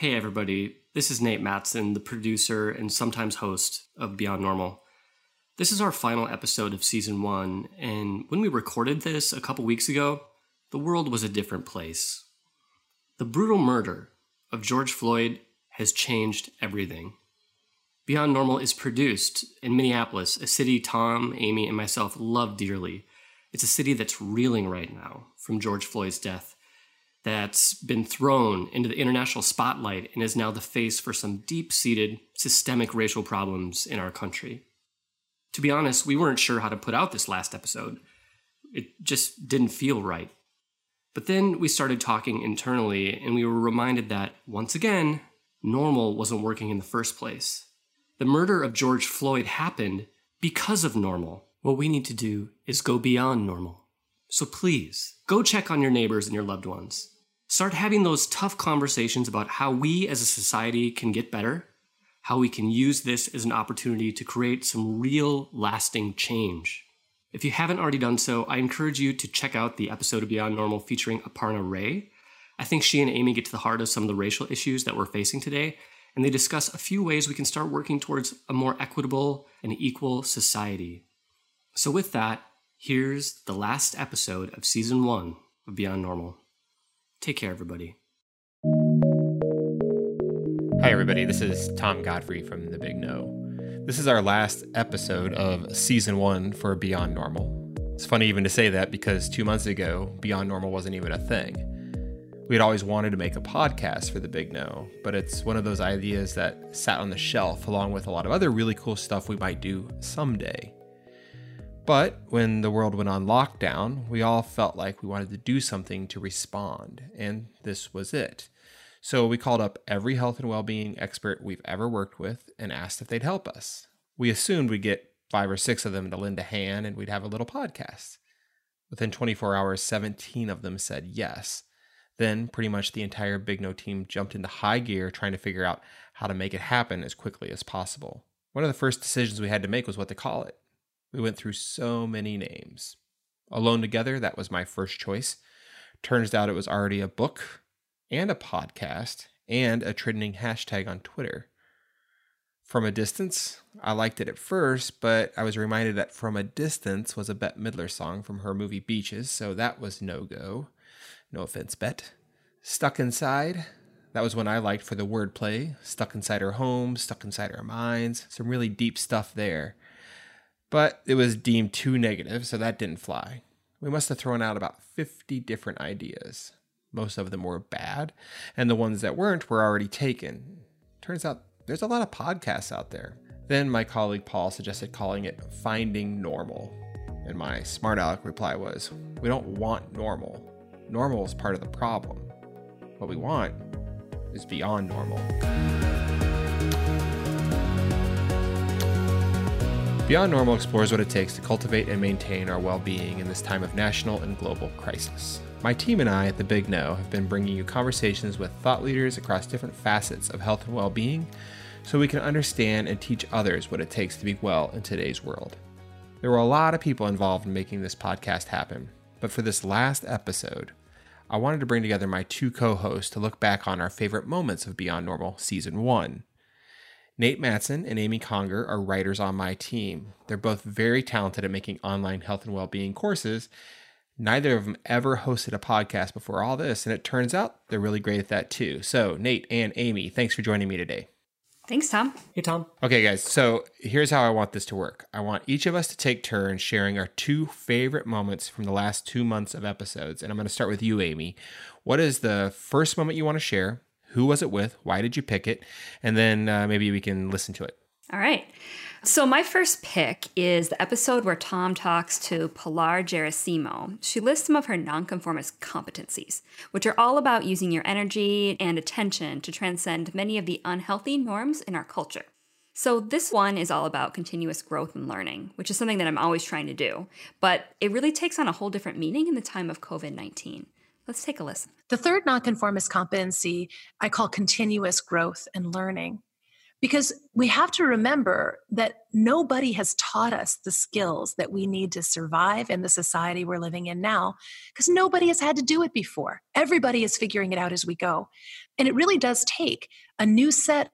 Hey, everybody. This is Nate Matson, the producer and sometimes host of Beyond Normal. This is our final episode of season one, and when we recorded this a couple weeks ago, the world was a different place. The brutal murder of George Floyd has changed everything. Beyond Normal is produced in Minneapolis, a city Tom, Amy, and myself love dearly. It's a city that's reeling right now from George Floyd's death, that's been thrown into the international spotlight and is now the face for some deep seated systemic racial problems in our country. To be honest, we weren't sure how to put out this last episode. It just didn't feel right. But then we started talking internally, and we were reminded that, once again, normal wasn't working in the first place. The murder of George Floyd happened because of normal. What we need to do is go beyond normal. So please, go check on your neighbors and your loved ones. Start having those tough conversations about how we as a society can get better, how we can use this as an opportunity to create some real lasting change. If you haven't already done so, I encourage you to check out the episode of Beyond Normal featuring Aparna Ray. I think she and Amy get to the heart of some of the racial issues that we're facing today, and they discuss a few ways we can start working towards a more equitable and equal society. So, with that, here's the last episode of season one of Beyond Normal. Take care, everybody. Hi, everybody. This is Tom Godfrey from The Big Know. This is our last episode of season one for Beyond Normal. It's funny even to say that because two months ago, Beyond Normal wasn't even a thing we had always wanted to make a podcast for the Big Know, but it's one of those ideas that sat on the shelf along with a lot of other really cool stuff we might do someday. But when the world went on lockdown, we all felt like we wanted to do something to respond, and this was it. So we called up every health and well being expert we've ever worked with and asked if they'd help us. We assumed we'd get five or six of them to lend a hand and we'd have a little podcast. Within 24 hours, 17 of them said yes. Then, pretty much the entire Big Know team jumped into high gear trying to figure out how to make it happen as quickly as possible. One of the first decisions we had to make was what to call it. We went through so many names. Alone Together, that was my first choice. Turns out it was already a book and a podcast and a trending hashtag on Twitter. From a Distance, I liked it at first, but I was reminded that From a Distance was a Bette Midler song from her movie Beaches, so that was no go. No offense, Bet. Stuck Inside. That was one I liked for the wordplay. Stuck inside our homes, stuck inside our minds. Some really deep stuff there. But it was deemed too negative, so that didn't fly. We must have thrown out about 50 different ideas. Most of them were bad, and the ones that weren't were already taken. Turns out there's a lot of podcasts out there. Then my colleague Paul suggested calling it Finding Normal. And my smart aleck reply was, We don't want normal normal is part of the problem. What we want is beyond normal. Beyond Normal explores what it takes to cultivate and maintain our well being in this time of national and global crisis. My team and I at The Big Know have been bringing you conversations with thought leaders across different facets of health and well being so we can understand and teach others what it takes to be well in today's world. There were a lot of people involved in making this podcast happen, but for this last episode, I wanted to bring together my two co hosts to look back on our favorite moments of Beyond Normal Season 1. Nate Matson and Amy Conger are writers on my team. They're both very talented at making online health and well being courses. Neither of them ever hosted a podcast before all this, and it turns out they're really great at that too. So, Nate and Amy, thanks for joining me today. Thanks, Tom. Hey, Tom. Okay, guys. So here's how I want this to work I want each of us to take turns sharing our two favorite moments from the last two months of episodes. And I'm going to start with you, Amy. What is the first moment you want to share? Who was it with? Why did you pick it? And then uh, maybe we can listen to it. All right. So, my first pick is the episode where Tom talks to Pilar Gerasimo. She lists some of her nonconformist competencies, which are all about using your energy and attention to transcend many of the unhealthy norms in our culture. So, this one is all about continuous growth and learning, which is something that I'm always trying to do, but it really takes on a whole different meaning in the time of COVID 19. Let's take a listen. The third nonconformist competency I call continuous growth and learning. because we have to remember that nobody has taught us the skills that we need to survive in the society we're living in now because nobody has had to do it before. Everybody is figuring it out as we go. And it really does take a new set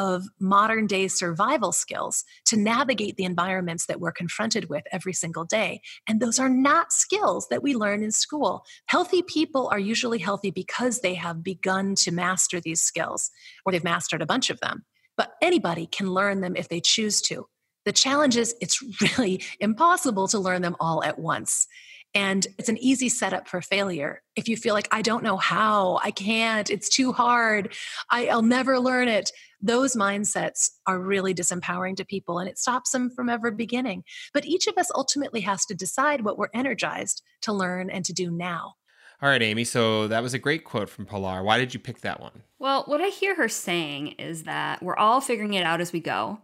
of modern day survival skills to navigate the environments that we're confronted with every single day. And those are not skills that we learn in school. Healthy people are usually healthy because they have begun to master these skills, or they've mastered a bunch of them but anybody can learn them if they choose to. The challenge is it's really impossible to learn them all at once. And it's an easy setup for failure. If you feel like, I don't know how, I can't, it's too hard, I, will never learn it, those mindsets are really disempowering to people and it stops them from ever beginning. But each of us ultimately has to decide what we're energized to learn and to do now. All right, Amy. So that was a great quote from Pilar. Why did you pick that one? Well, what I hear her saying is that we're all figuring it out as we go,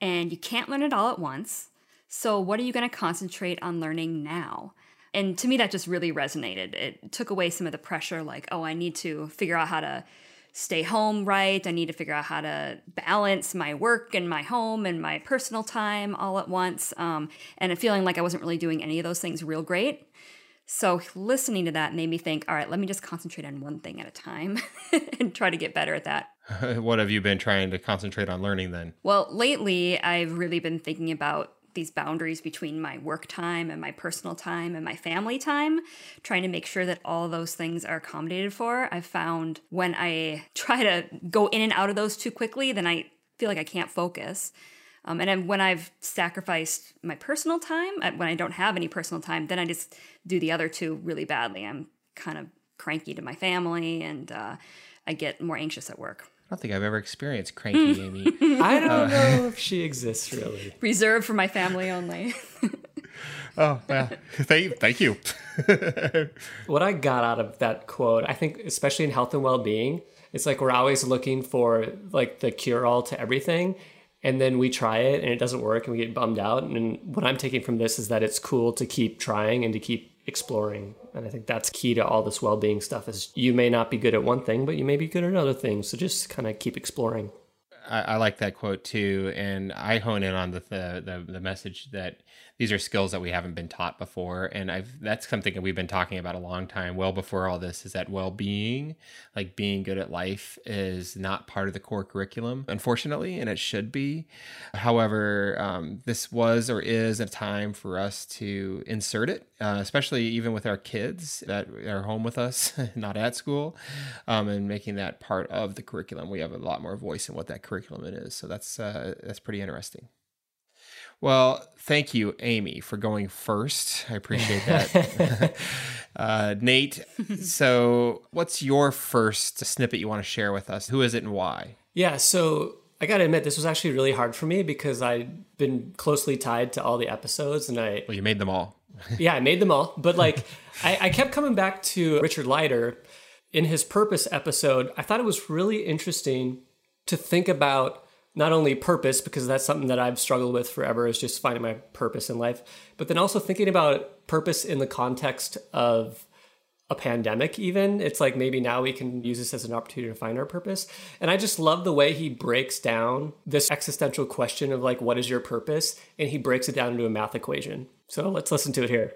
and you can't learn it all at once. So, what are you going to concentrate on learning now? And to me, that just really resonated. It took away some of the pressure, like, oh, I need to figure out how to stay home right. I need to figure out how to balance my work and my home and my personal time all at once. Um, and feeling like I wasn't really doing any of those things real great. So listening to that made me think, all right, let me just concentrate on one thing at a time and try to get better at that. what have you been trying to concentrate on learning then? Well, lately I've really been thinking about these boundaries between my work time and my personal time and my family time, trying to make sure that all those things are accommodated for. I've found when I try to go in and out of those too quickly, then I feel like I can't focus. Um, and then when I've sacrificed my personal time, when I don't have any personal time, then I just do the other two really badly. I'm kind of cranky to my family and uh, I get more anxious at work. I don't think I've ever experienced cranky Amy. I don't uh, know if she exists really. Reserved for my family only. oh, yeah. Thank, thank you. what I got out of that quote, I think, especially in health and well being, it's like we're always looking for like the cure all to everything and then we try it and it doesn't work and we get bummed out and what i'm taking from this is that it's cool to keep trying and to keep exploring. And i think that's key to all this well-being stuff is you may not be good at one thing but you may be good at other things. So just kind of keep exploring. I, I, like that quote too and i hone in on the, the the, the message that these are skills that we haven't been taught before and i've that's something that we've been talking about a long time well before all this is that well-being like being good at life is not part of the core curriculum unfortunately and it should be. However um, this was or is a time for us to insert it uh, especially even with our kids that are home with us not at school um, and making that part of the curriculum. We have a lot more voice in what that curriculum is so that's uh, that's pretty interesting well, thank you, Amy, for going first. I appreciate that. uh, Nate, so what's your first snippet you want to share with us? Who is it and why? Yeah, so I got to admit, this was actually really hard for me because I'd been closely tied to all the episodes and I. Well, you made them all. yeah, I made them all. But like, I, I kept coming back to Richard Leider in his purpose episode. I thought it was really interesting to think about not only purpose because that's something that I've struggled with forever is just finding my purpose in life, but then also thinking about purpose in the context of a pandemic even. It's like maybe now we can use this as an opportunity to find our purpose. And i just love the way he breaks down this existential question of like what is your purpose? And he breaks it down into a math equation. So let's listen to it here.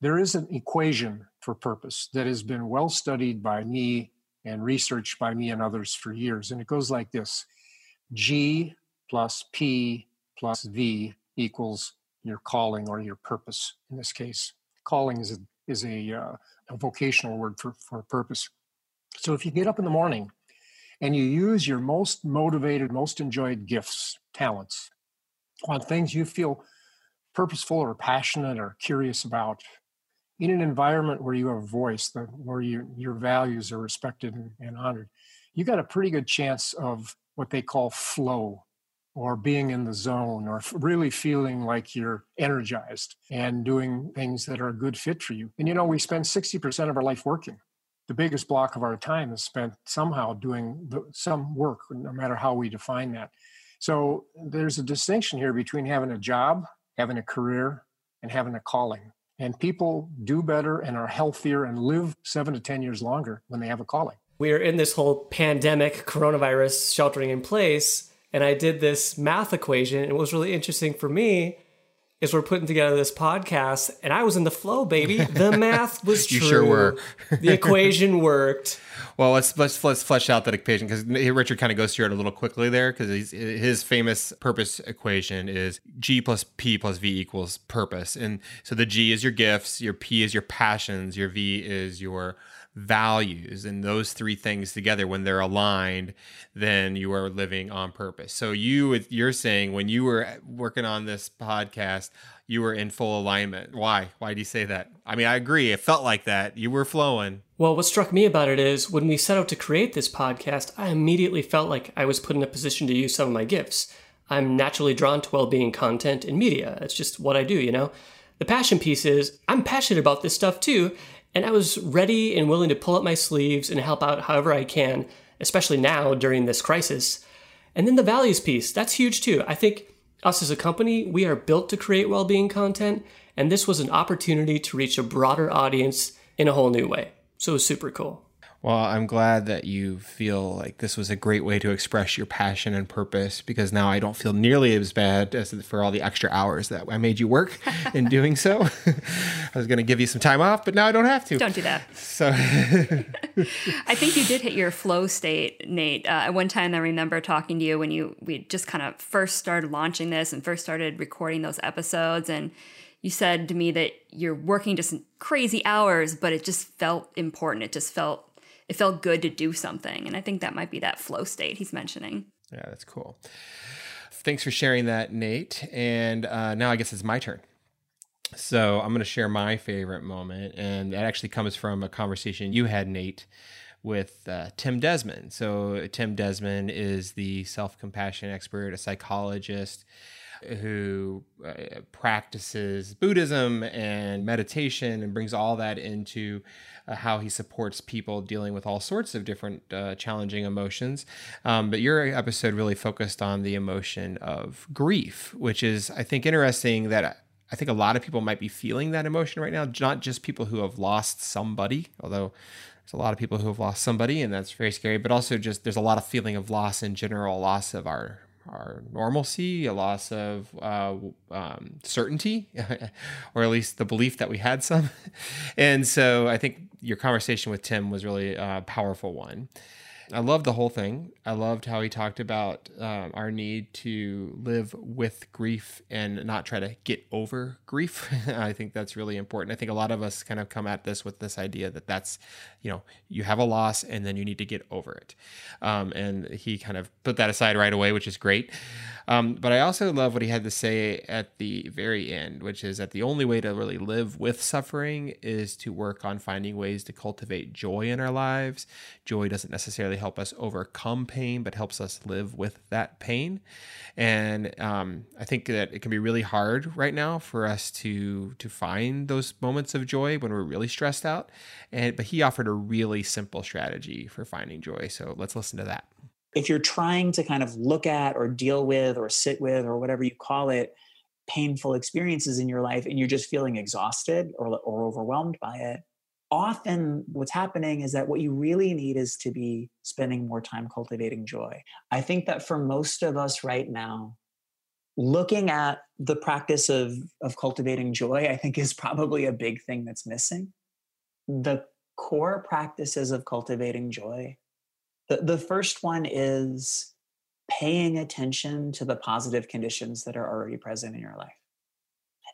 There is an equation for purpose that has been well studied by me and researched by me and others for years. And it goes like this G plus P plus V equals your calling or your purpose. In this case, calling is a, is a, uh, a vocational word for, for purpose. So if you get up in the morning and you use your most motivated, most enjoyed gifts, talents on things you feel purposeful or passionate or curious about, in an environment where you have a voice, where you, your values are respected and, and honored, you got a pretty good chance of what they call flow or being in the zone or really feeling like you're energized and doing things that are a good fit for you. And you know, we spend 60% of our life working. The biggest block of our time is spent somehow doing the, some work, no matter how we define that. So there's a distinction here between having a job, having a career, and having a calling. And people do better and are healthier and live seven to 10 years longer when they have a calling we are in this whole pandemic, coronavirus, sheltering in place. and I did this math equation. And what was really interesting for me is we're putting together this podcast, and I was in the flow, baby. The math was true. You sure were. the equation worked. Well, let's let's let's flesh out that equation because Richard kind of goes through it a little quickly there because his famous purpose equation is G plus P plus V equals purpose, and so the G is your gifts, your P is your passions, your V is your values and those three things together when they're aligned then you are living on purpose. So you you're saying when you were working on this podcast you were in full alignment. Why? Why do you say that? I mean i agree. It felt like that. You were flowing. Well what struck me about it is when we set out to create this podcast i immediately felt like i was put in a position to use some of my gifts. I'm naturally drawn to well-being content and media. It's just what i do you know? The passion piece is i'm passionate about this stuff too and I was ready and willing to pull up my sleeves and help out however I can, especially now during this crisis. And then the values piece, that's huge too. I think us as a company, we are built to create well being content, and this was an opportunity to reach a broader audience in a whole new way. So it was super cool. Well, I'm glad that you feel like this was a great way to express your passion and purpose because now I don't feel nearly as bad as for all the extra hours that I made you work in doing so. I was going to give you some time off, but now I don't have to. Don't do that. So I think you did hit your flow state, Nate. Uh, at one time, I remember talking to you when you we just kind of first started launching this and first started recording those episodes and you said to me that you're working just crazy hours, but it just felt important. It just felt it felt good to do something. And I think that might be that flow state he's mentioning. Yeah, that's cool. Thanks for sharing that, Nate. And uh, now I guess it's my turn. So I'm going to share my favorite moment, and that actually comes from a conversation you had, Nate, with uh, Tim Desmond. So Tim Desmond is the self-compassion expert, a psychologist who uh, practices Buddhism and meditation and brings all that into uh, how he supports people dealing with all sorts of different uh, challenging emotions. Um, but your episode really focused on the emotion of grief, which is, I think, interesting that. I think a lot of people might be feeling that emotion right now, not just people who have lost somebody, although there's a lot of people who have lost somebody and that's very scary, but also just there's a lot of feeling of loss in general, loss of our our normalcy, a loss of uh, um, certainty, or at least the belief that we had some. and so I think your conversation with Tim was really a powerful one. I loved the whole thing. I loved how he talked about um, our need to live with grief and not try to get over grief. I think that's really important. I think a lot of us kind of come at this with this idea that that's, you know, you have a loss and then you need to get over it. Um, and he kind of put that aside right away, which is great. Um, but I also love what he had to say at the very end, which is that the only way to really live with suffering is to work on finding ways to cultivate joy in our lives. Joy doesn't necessarily help us overcome pain, but helps us live with that pain. And um, I think that it can be really hard right now for us to to find those moments of joy when we're really stressed out. And but he offered a really simple strategy for finding joy. So let's listen to that if you're trying to kind of look at or deal with or sit with or whatever you call it painful experiences in your life and you're just feeling exhausted or, or overwhelmed by it often what's happening is that what you really need is to be spending more time cultivating joy i think that for most of us right now looking at the practice of of cultivating joy i think is probably a big thing that's missing the core practices of cultivating joy the, the first one is paying attention to the positive conditions that are already present in your life.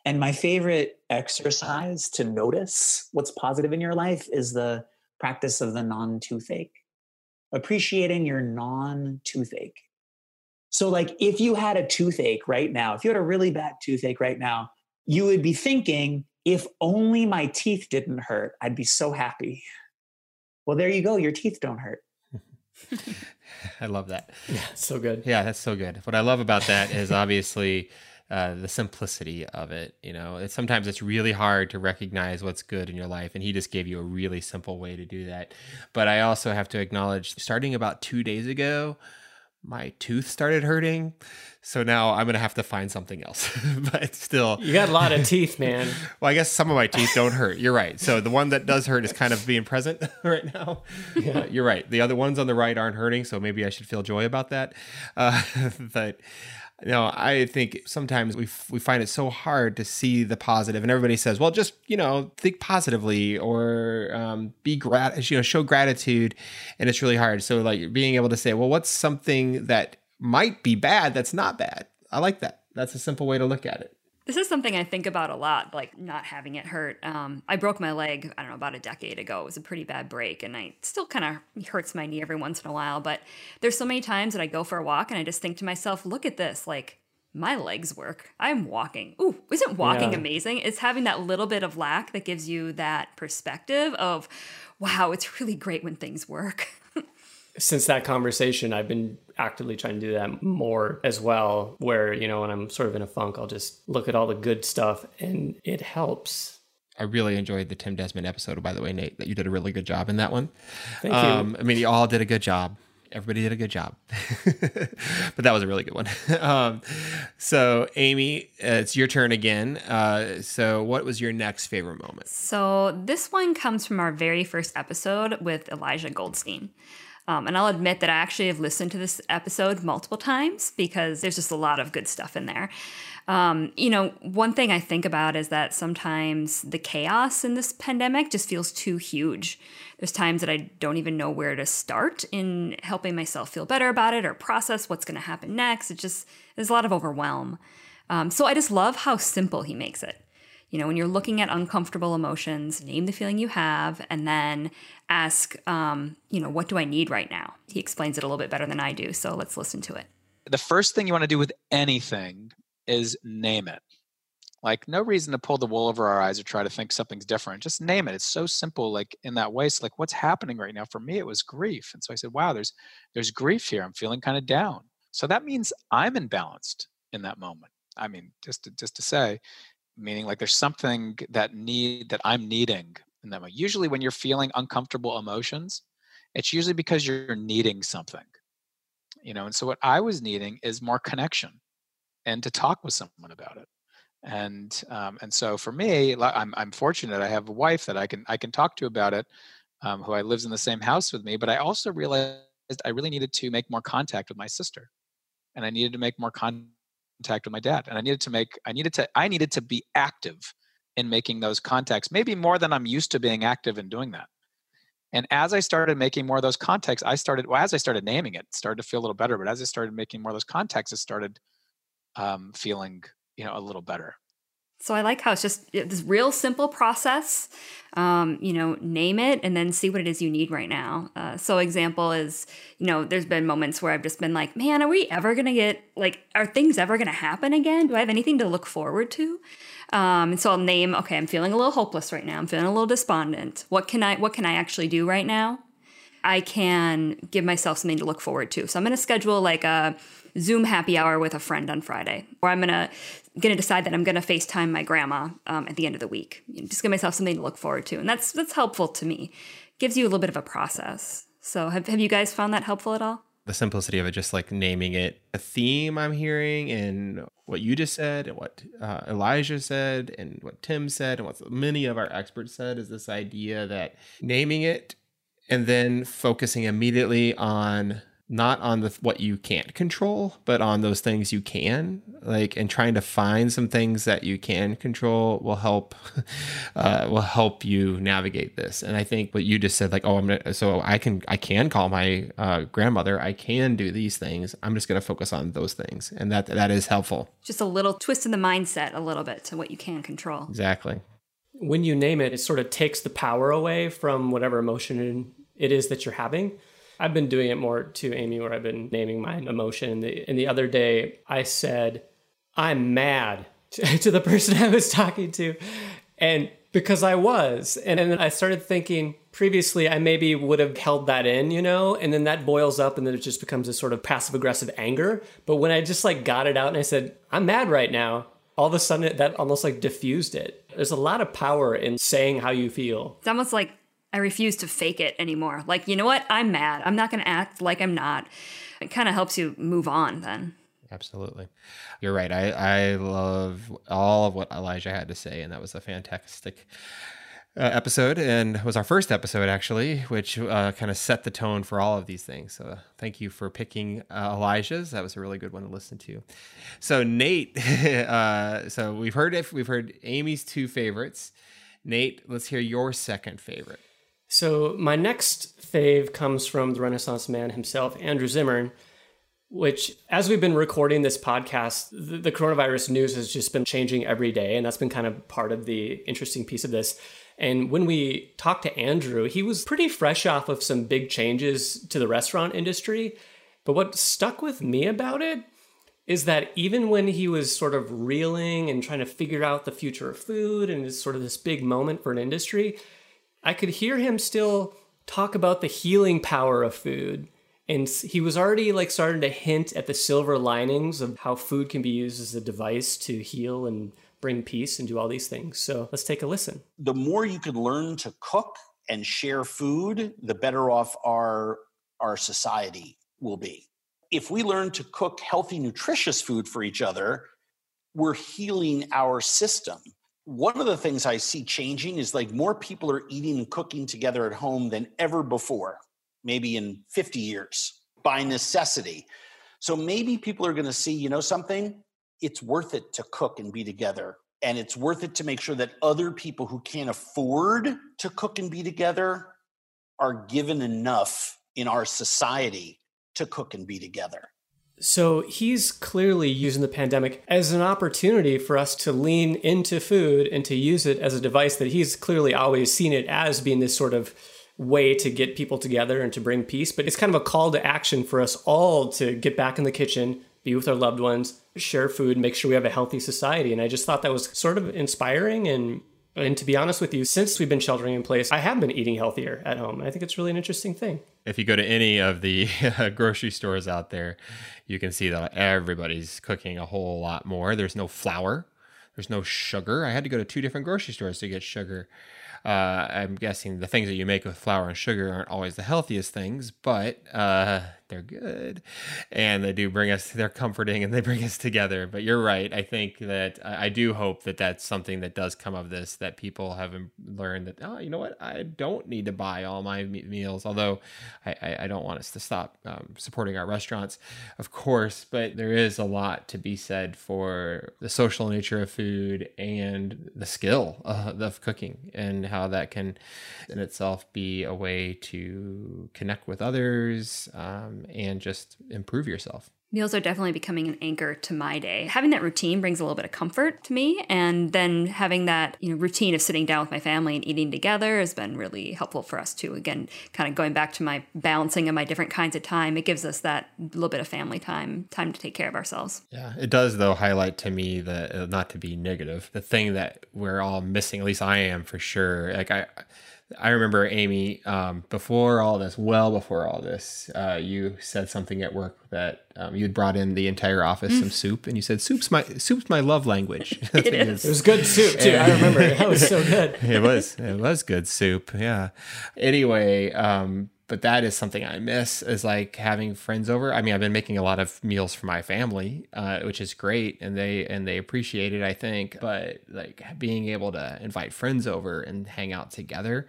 And my favorite exercise to notice what's positive in your life is the practice of the non toothache, appreciating your non toothache. So, like, if you had a toothache right now, if you had a really bad toothache right now, you would be thinking, if only my teeth didn't hurt, I'd be so happy. Well, there you go, your teeth don't hurt. I love that. Yeah, so good. Yeah, that's so good. What I love about that is obviously uh, the simplicity of it. You know, it's, sometimes it's really hard to recognize what's good in your life, and he just gave you a really simple way to do that. But I also have to acknowledge, starting about two days ago, my tooth started hurting. So now I'm going to have to find something else. but still. You got a lot of teeth, man. well, I guess some of my teeth don't hurt. You're right. So the one that does hurt is kind of being present right now. Yeah. You're right. The other ones on the right aren't hurting. So maybe I should feel joy about that. Uh, but know, I think sometimes we we find it so hard to see the positive, and everybody says, "Well, just you know, think positively or um, be grat, you know, show gratitude," and it's really hard. So, like being able to say, "Well, what's something that might be bad that's not bad?" I like that. That's a simple way to look at it. This is something I think about a lot, like not having it hurt. Um, I broke my leg, I don't know, about a decade ago. It was a pretty bad break, and I still kind of hurts my knee every once in a while. But there's so many times that I go for a walk and I just think to myself, look at this, like my legs work. I'm walking. Ooh, isn't walking yeah. amazing? It's having that little bit of lack that gives you that perspective of, wow, it's really great when things work. Since that conversation, I've been actively trying to do that more as well. Where, you know, when I'm sort of in a funk, I'll just look at all the good stuff and it helps. I really enjoyed the Tim Desmond episode, by the way, Nate, that you did a really good job in that one. Thank um, you. I mean, you all did a good job. Everybody did a good job. but that was a really good one. um, so, Amy, it's your turn again. Uh, so, what was your next favorite moment? So, this one comes from our very first episode with Elisha Goldstein. Um, and I'll admit that I actually have listened to this episode multiple times because there's just a lot of good stuff in there. Um, you know, one thing I think about is that sometimes the chaos in this pandemic just feels too huge. There's times that I don't even know where to start in helping myself feel better about it or process what's going to happen next. It just, there's a lot of overwhelm. Um, so I just love how simple he makes it. You know, when you're looking at uncomfortable emotions, name the feeling you have, and then ask, um, you know, what do I need right now? He explains it a little bit better than I do. So let's listen to it. The first thing you want to do with anything is name it. Like, no reason to pull the wool over our eyes or try to think something's different. Just name it. It's so simple, like in that way. So, like, what's happening right now? For me, it was grief. And so I said, wow, there's there's grief here. I'm feeling kind of down. So that means I'm imbalanced in that moment. I mean, just to, just to say, meaning like there's something that need that I'm needing in moment. Usually, when you're feeling uncomfortable emotions, it's usually because you're needing something. You know, and so what I was needing is more connection and to talk with someone about it and um, and so for me I'm, I'm fortunate i have a wife that i can i can talk to about it um, who i lives in the same house with me but i also realized i really needed to make more contact with my sister and i needed to make more contact with my dad and i needed to make i needed to i needed to be active in making those contacts maybe more than i'm used to being active in doing that. And as i started making more of those contacts i started well as i started naming it, it started to feel a little better but as i started making more of those contacts it started um, feeling you know a little better so I like how it's just this real simple process. Um, you know, name it and then see what it is you need right now. Uh, so example is, you know, there's been moments where I've just been like, man, are we ever gonna get like, are things ever gonna happen again? Do I have anything to look forward to? Um, and so I'll name, okay, I'm feeling a little hopeless right now. I'm feeling a little despondent. What can I, what can I actually do right now? I can give myself something to look forward to. So I'm gonna schedule like a Zoom happy hour with a friend on Friday, or I'm gonna gonna decide that I'm gonna FaceTime my grandma um, at the end of the week. You know, just give myself something to look forward to, and that's that's helpful to me. Gives you a little bit of a process. So have have you guys found that helpful at all? The simplicity of it, just like naming it, a theme I'm hearing, and what you just said, and what uh, Elisha said, and what Tim said, and what many of our experts said, is this idea that naming it and then focusing immediately on not on the what you can't control but on those things you can like and trying to find some things that you can control will help uh, will help you navigate this. And i think what you just said like oh i'm gonna so i can i can call my uh, grandmother. I can do these things. I'm just gonna focus on those things. And that that is helpful. Just a little twist in the mindset a little bit to what you can control. Exactly. When you name it it sort of takes the power away from whatever emotion it is that you're having I've been doing it more to Amy, where I've been naming my emotion. And the, and the other day, I said, I'm mad to the person I was talking to. And because I was. And then I started thinking previously I maybe would have held that in, you know, and then that boils up and then it just becomes a sort of passive aggressive anger. But when I just like got it out and I said, I'm mad right now, all of a sudden that almost like diffused it. There's a lot of power in saying how you feel. It's almost like I refuse to fake it anymore. Like, you know what? I'm mad. I'm not going to act like I'm not. It kind of helps you move on then. Absolutely. You're right. I, I love all of what Elisha had to say, and that was a fantastic uh, episode and was our first episode actually, which uh, kind of set the tone for all of these things. So thank you for picking uh, Elisha's. That was a really good one to listen to. So Nate, uh, so we've heard if we've heard Amy's two favorites. Nate, let's hear your second favorite. So my next fave comes from the Renaissance man himself, Andrew Zimmern. Which, as we've been recording this podcast, the, the coronavirus news has just been changing every day, and that's been kind of part of the interesting piece of this. And when we talked to Andrew, he was pretty fresh off of some big changes to the restaurant industry. But what stuck with me about it is that even when he was sort of reeling and trying to figure out the future of food and it's sort of this big moment for an industry, I could hear him still talk about the healing power of food. And he was already like starting to hint at the silver linings of how food can be used as a device to heal and bring peace and do all these things. So let's take a listen. The more you can learn to cook and share food, the better off our our society will be. If we learn to cook healthy, nutritious food for each other, we're healing our system. One of the things I see changing is like more people are eating and cooking together at home than ever before, maybe in 50 years by necessity. So maybe people are going to see, you know, something, it's worth it to cook and be together. And it's worth it to make sure that other people who can't afford to cook and be together are given enough in our society to cook and be together. So he's clearly using the pandemic as an opportunity for us to lean into food and to use it as a device that he's clearly always seen it as being this sort of way to get people together and to bring peace. But it's kind of a call to action for us all to get back in the kitchen, be with our loved ones, share food, make sure we have a healthy society. And I just thought that was sort of inspiring and and to be honest with you, since we've been sheltering in place, I have been eating healthier at home. I think it's really an interesting thing. If you go to any of the grocery stores out there, you can see that everybody's cooking a whole lot more. There's no flour, there's no sugar. I had to go to two different grocery stores to get sugar. Uh, I'm guessing the things that you make with flour and sugar aren't always the healthiest things, but uh, they're good, and they do bring us. They're comforting and they bring us together. But you're right. I think that I do hope that that's something that does come of this. That people have learned that oh, you know what, I don't need to buy all my meals. Although I, I, don't want us to stop um, supporting our restaurants, of course. But there is a lot to be said for the social nature of food and the skill uh, of cooking and how that can in itself be a way to connect with others um, and just improve yourself. Meals are definitely becoming an anchor to my day. Having that routine brings a little bit of comfort to me, and then having that you know routine of sitting down with my family and eating together has been really helpful for us too. Again, kind of going back to my balancing of my different kinds of time, it gives us that little bit of family time, time to take care of ourselves. Yeah, it does though highlight to me that uh, not to be negative, the thing that we're all missing. At least I am for sure. Like I I remember Amy um, before all this, well before all this, uh, you said something at work that um, you had brought in the entire office some soup, and you said soup's my soup's my love language. it is. It was good soup too. I remember it. That was so good. it was. It was good soup. Yeah. Anyway, um, but that is something I miss is like having friends over. I mean, I've been making a lot of meals for my family, uh, which is great, and they and they appreciate it, I think. But like being able to invite friends over and hang out together,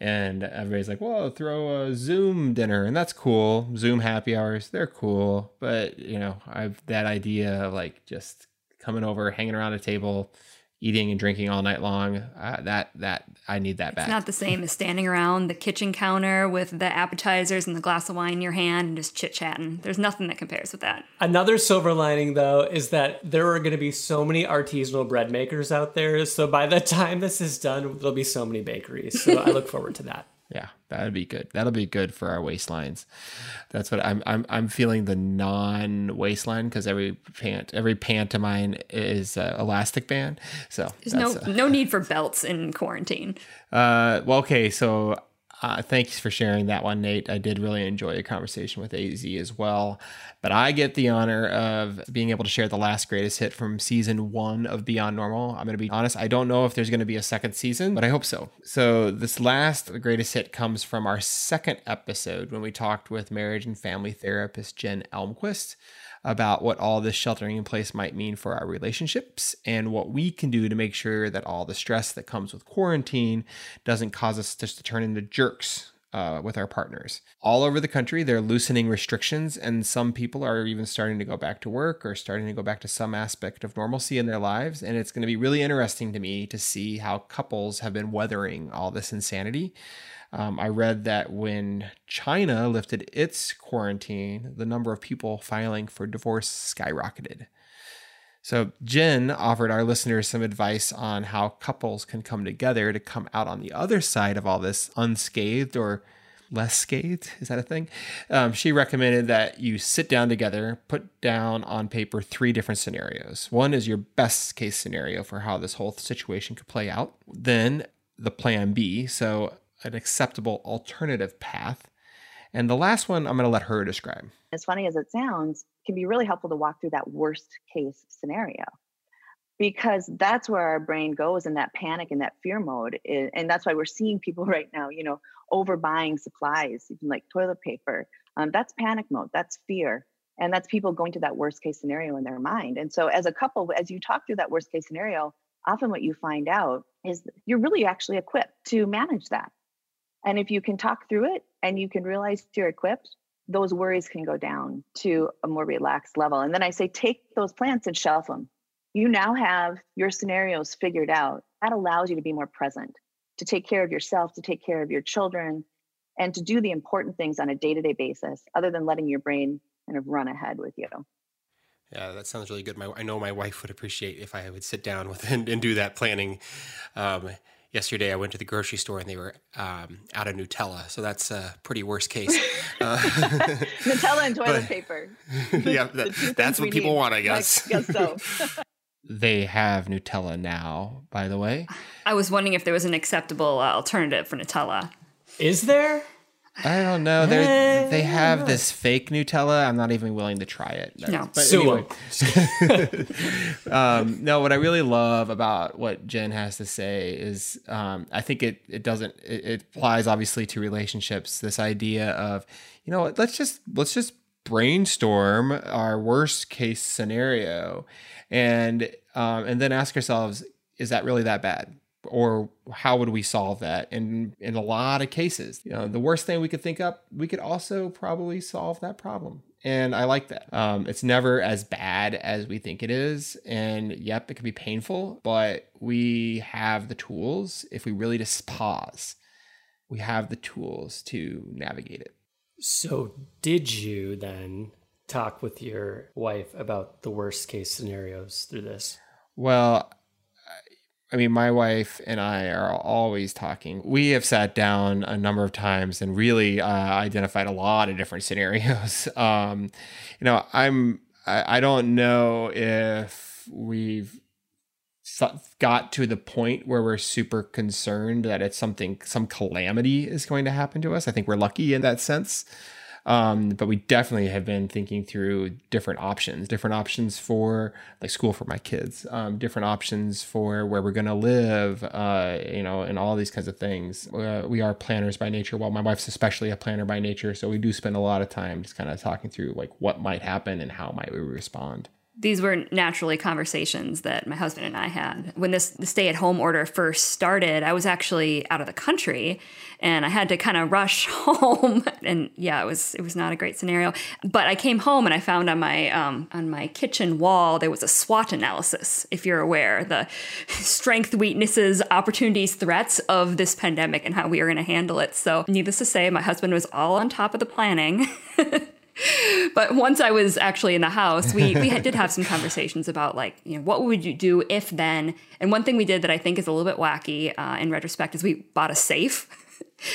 and everybody's like, "Well, throw a Zoom dinner," and that's cool. Zoom happy hours, they're cool. But you know, I've that idea of like just coming over, hanging around a table eating and drinking all night long. Uh, that that I need that it's back. It's not the same as standing around the kitchen counter with the appetizers and the glass of wine in your hand and just chit chatting. There's nothing that compares with that. Another silver lining, though, is that there are going to be so many artisanal bread makers out there. So by the time this is done, there'll be so many bakeries. So I look forward to that. Yeah, that'd be good. That'll be good for our waistlines. That's what I'm. I'm. I'm feeling the non waistline because every pant, every pant of mine is uh, elastic band. So there's no no need for belts in quarantine. Uh, well, okay. So Uh, thanks for sharing that one, Nate. I did really enjoy a conversation with AZ as well. But I get the honor of being able to share the last greatest hit from season one of Beyond Normal. I'm going to be honest, I don't know if there's going to be a second season, but I hope so. So, this last greatest hit comes from our second episode when we talked with marriage and family therapist Jen Elmquist about what all this sheltering in place might mean for our relationships and what we can do to make sure that all the stress that comes with quarantine doesn't cause us just to turn into jerks uh, with our partners. All over the country, they're loosening restrictions, and some people are even starting to go back to work or starting to go back to some aspect of normalcy in their lives. And it's going to be really interesting to me to see how couples have been weathering all this insanity. Um, I read that when China lifted its quarantine, the number of people filing for divorce skyrocketed. So, Jen offered our listeners some advice on how couples can come together to come out on the other side of all this unscathed or less scathed. Is that a thing? Um, she recommended that you sit down together, put down on paper three different scenarios. One is your best case scenario for how this whole situation could play out. Then the plan B. So, an acceptable alternative path. And the last one, I'm going to let her describe. As funny as it sounds, can be really helpful to walk through that worst case scenario because that's where our brain goes in that panic and that fear mode and that's why we're seeing people right now you know overbuying supplies even like toilet paper um, that's panic mode that's fear and that's people going to that worst case scenario in their mind and so as a couple as you talk through that worst case scenario often what you find out is you're really actually equipped to manage that and if you can talk through it and you can realize you're equipped, those worries can go down to a more relaxed level. And then I say, take those plants and shelf them. You now have your scenarios figured out. That allows you to be more present, to take care of yourself, to take care of your children, and to do the important things on a day to day basis, other than letting your brain kind of run ahead with you. Yeah, that sounds really good. My, I know my wife would appreciate if I would sit down with and, and do that planning. Um, yesterday I went to the grocery store and they were um, out of Nutella. So that's a pretty worst case. Uh, Nutella and toilet but, paper. yeah, that, that's what people need. want, I guess. I guess so. they have Nutella now, by the way. I was wondering if there was an acceptable uh, alternative for Nutella. Is there? I don't know. They they have this fake Nutella. I'm not even willing to try it. No. But anyway. um, no, what I really love about what Jen has to say is um, I think it it doesn't it, it applies obviously to relationships. This idea of you know let's just let's just brainstorm our worst case scenario, and um, and then ask ourselves, is that really that bad? Or how would we solve that? And in a lot of cases you know the worst thing we could think up we could also probably solve that problem. And i like that. Um, it's never as bad as we think it is. And yep it can be painful but we have the tools if we really just pause. We have the tools to navigate it. So did you then talk with your wife about the worst case scenarios through this? Well I mean, my wife and I are always talking. We have sat down a number of times and really uh, identified a lot of different scenarios. Um, you know, I'm I, I don't know if we've got to the point where we're super concerned that it's something some calamity is going to happen to us. I think we're lucky in that sense. Um, but we definitely have been thinking through different options, different options for like school for my kids, um, different options for where we're going to live, uh, you know, and all these kinds of things. Uh, we are planners by nature. Well, my wife's especially a planner by nature. So we do spend a lot of time just kind of talking through like what might happen and how might we respond these were naturally conversations that my husband and I had. When this the stay at home order first started, I was actually out of the country and I had to kind of rush home and yeah, it was it was not a great scenario. But I came home and I found on my um, on my kitchen wall there was a SWOT analysis, if you're aware, the strength, weaknesses, opportunities, threats of this pandemic and how we are going to handle it. So, needless to say, my husband was all on top of the planning. but once I was actually in the house, we, we did have some conversations about like, you know, what would you do if then? And one thing we did that I think is a little bit wacky uh, in retrospect is we bought a safe.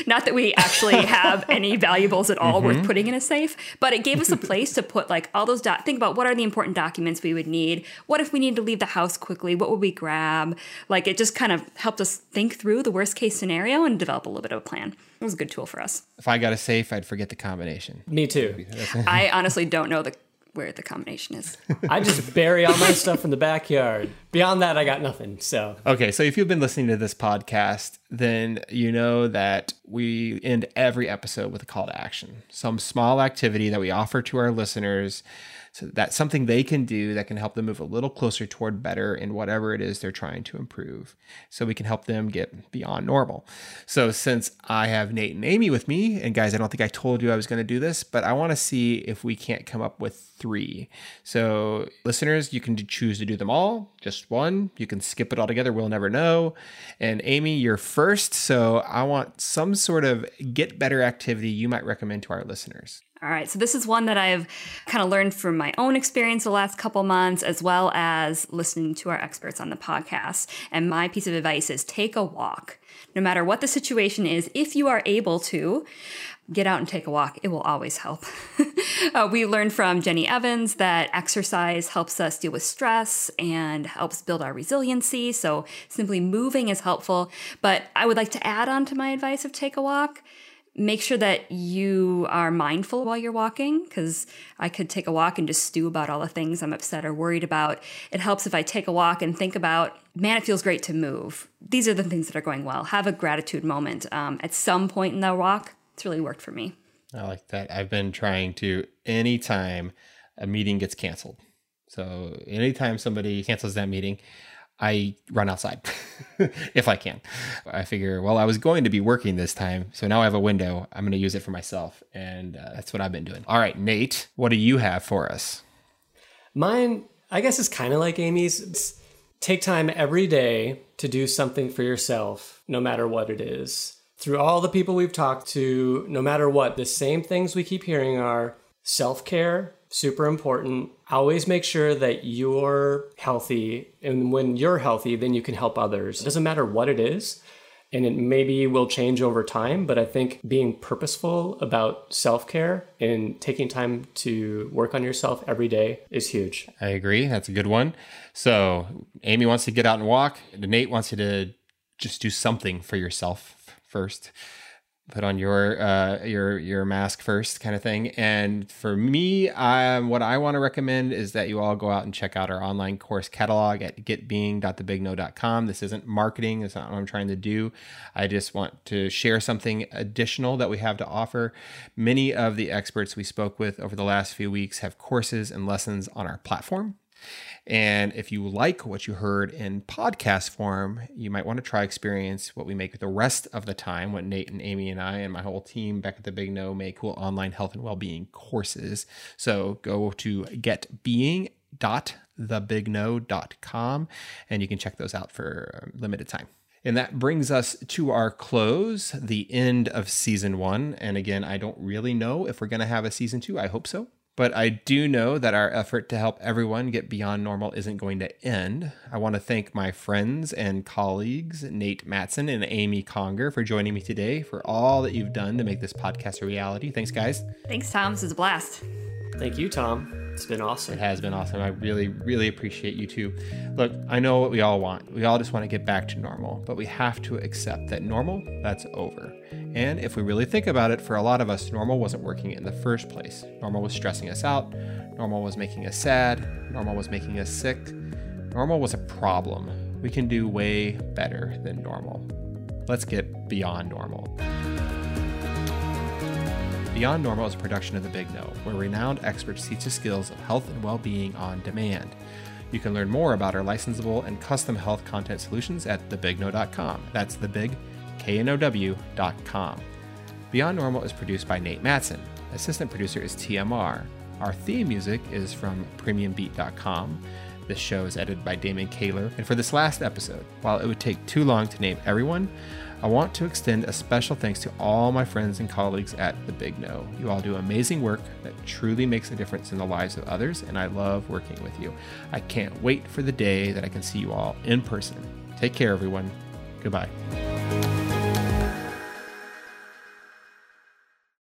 Not that we actually have any valuables at all worth mm-hmm. putting in a safe, but it gave us a place to put like all those dot think about what are the important documents we would need. What if we need to leave the house quickly? What would we grab? Like it just kind of helped us think through the worst case scenario and develop a little bit of a plan. It was a good tool for us. If I got a safe, I'd forget the combination. Me too. I honestly don't know the where the combination is. I just bury all my stuff in the backyard. Beyond that, I got nothing. So Okay, so if you've been listening to this podcast, then you know that we end every episode with a call to action, some small activity that we offer to our listeners. So that's something they can do that can help them move a little closer toward better in whatever it is they're trying to improve. So we can help them get beyond normal. So since I have Nate and Amy with me, and guys, I don't think I told you I was going to do this, but I want to see if we can't come up with three. So listeners, you can choose to do them all, just one. You can skip it all together. We'll never know. And Amy, you're first. So I want some sort of get better activity you might recommend to our listeners. All right, so this is one that I've kind of learned from my own experience the last couple months, as well as listening to our experts on the podcast. And my piece of advice is take a walk. No matter what the situation is, if you are able to, get out and take a walk. It will always help. uh, we learned from Jenny Evans that exercise helps us deal with stress and helps build our resiliency. So simply moving is helpful. But I would like to add on to my advice of take a walk make sure that you are mindful while you're walking because I could take a walk and just stew about all the things I'm upset or worried about. It helps if I take a walk and think about, man, it feels great to move. These are the things that are going well. Have a gratitude moment um, at some point in the walk. It's really worked for me. I like that. I've been trying to anytime a meeting gets canceled. So anytime somebody cancels that meeting, I run outside if I can. I figure, well, I was going to be working this time, so now I have a window. I'm going to use it for myself, and uh, that's what I've been doing. All right, Nate, what do you have for us? mine, I guess, is kind of like Amy's. It's take time every day to do something for yourself, no matter what it is. Through all the people we've talked to, no matter what, the same things we keep hearing are self care, super important. Always make sure that you're healthy. And when you're healthy, then you can help others. It doesn't matter what it is. And it maybe will change over time, but I think being purposeful about self care and taking time to work on yourself every day is huge. I agree. That's a good one. So, Amy wants to get out and walk. Nate wants you to just do something for yourself first. Put on your uh, your your mask first, kind of thing. And for me, um, what I want to recommend is that you all go out and check out our online course catalog at getbeing.thebigknow.com. This isn't marketing. It's not what I'm trying to do. I just want to share something additional that we have to offer. Many of the experts we spoke with over the last few weeks have courses and lessons on our platform. And if you like what you heard in podcast form, you might want to try experience what we make the rest of the time, what Nate and Amy and I and my whole team back at the Big Know make cool online health and well-being courses. So go to getbeing.thebigknow.com and you can check those out for limited time. And that brings us to our close, the end of season one. And again, I don't really know if we're going to have a season two. I hope so. But I do know that our effort to help everyone get beyond normal isn't going to end. I want to thank my friends and colleagues, Nate Matson and Amy Conger, for joining me today for all that you've done to make this podcast a reality. Thanks, guys. Thanks, Tom. This is a blast. Thank you, Tom. It's been awesome. It has been awesome. I really, really appreciate you too. Look, I know what we all want. We all just want to get back to normal, but we have to accept that normal, that's over. And if we really think about it, for a lot of us, normal wasn't working in the first place. Normal was stressing us out. Normal was making us sad. Normal was making us sick. Normal was a problem. We can do way better than normal. Let's get beyond normal. Beyond Normal is a production of The Big Know, where renowned experts teach the skills of health and well being on demand. You can learn more about our licensable and custom health content solutions at thebigknow.com. That's the big K-N-O-W.com. Beyond Normal is produced by Nate Matson. Assistant producer is TMR. Our theme music is from premiumbeat.com. This show is edited by Damon Kaler. And for this last episode, while it would take too long to name everyone, I want to extend a special thanks to all my friends and colleagues at The Big Know. You all do amazing work that truly makes a difference in the lives of others, and I love working with you. I can't wait for the day that I can see you all in person. Take care, everyone. Goodbye.